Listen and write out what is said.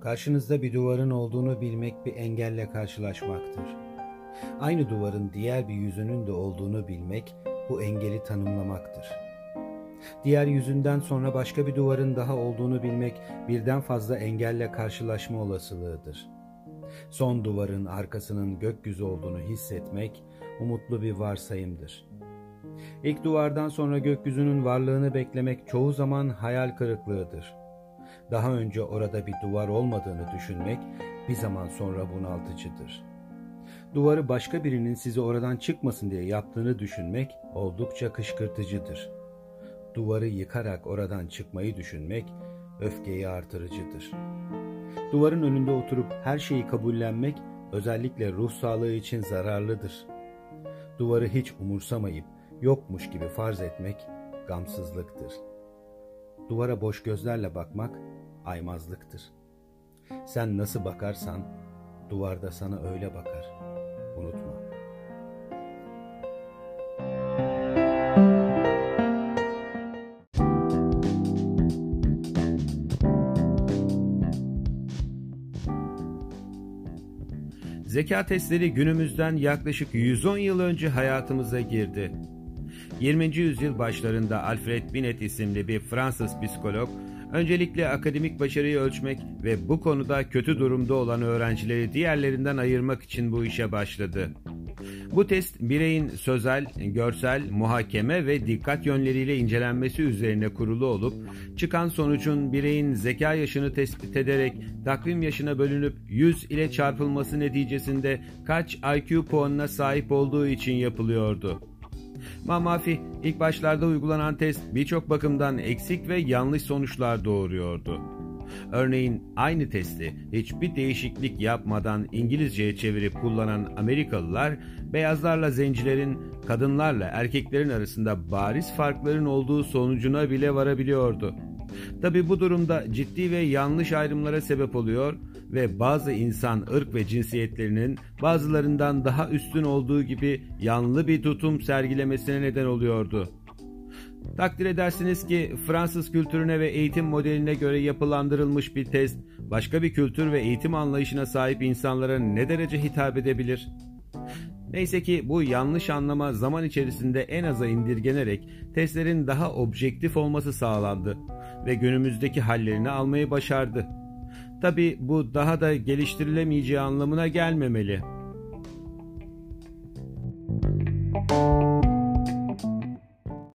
Karşınızda bir duvarın olduğunu bilmek bir engelle karşılaşmaktır. Aynı duvarın diğer bir yüzünün de olduğunu bilmek bu engeli tanımlamaktır. Diğer yüzünden sonra başka bir duvarın daha olduğunu bilmek birden fazla engelle karşılaşma olasılığıdır. Son duvarın arkasının gökyüzü olduğunu hissetmek umutlu bir varsayımdır. İlk duvardan sonra gökyüzünün varlığını beklemek çoğu zaman hayal kırıklığıdır. Daha önce orada bir duvar olmadığını düşünmek bir zaman sonra bunaltıcıdır. Duvarı başka birinin sizi oradan çıkmasın diye yaptığını düşünmek oldukça kışkırtıcıdır. Duvarı yıkarak oradan çıkmayı düşünmek öfkeyi artırıcıdır. Duvarın önünde oturup her şeyi kabullenmek özellikle ruh sağlığı için zararlıdır. Duvarı hiç umursamayıp yokmuş gibi farz etmek gamsızlıktır. Duvara boş gözlerle bakmak aymazlıktır. Sen nasıl bakarsan duvarda sana öyle bakar. Unutma. Zeka testleri günümüzden yaklaşık 110 yıl önce hayatımıza girdi. 20. yüzyıl başlarında Alfred Binet isimli bir Fransız psikolog öncelikle akademik başarıyı ölçmek ve bu konuda kötü durumda olan öğrencileri diğerlerinden ayırmak için bu işe başladı. Bu test bireyin sözel, görsel, muhakeme ve dikkat yönleriyle incelenmesi üzerine kurulu olup çıkan sonucun bireyin zeka yaşını tespit ederek takvim yaşına bölünüp 100 ile çarpılması neticesinde kaç IQ puanına sahip olduğu için yapılıyordu. Mamafi ilk başlarda uygulanan test birçok bakımdan eksik ve yanlış sonuçlar doğuruyordu. Örneğin aynı testi hiçbir değişiklik yapmadan İngilizceye çevirip kullanan Amerikalılar beyazlarla zencilerin, kadınlarla erkeklerin arasında bariz farkların olduğu sonucuna bile varabiliyordu. Tabi bu durumda ciddi ve yanlış ayrımlara sebep oluyor ve bazı insan ırk ve cinsiyetlerinin bazılarından daha üstün olduğu gibi yanlı bir tutum sergilemesine neden oluyordu. Takdir edersiniz ki Fransız kültürüne ve eğitim modeline göre yapılandırılmış bir test başka bir kültür ve eğitim anlayışına sahip insanlara ne derece hitap edebilir? Neyse ki bu yanlış anlama zaman içerisinde en aza indirgenerek testlerin daha objektif olması sağlandı ve günümüzdeki hallerini almayı başardı. Tabi bu daha da geliştirilemeyeceği anlamına gelmemeli. Müzik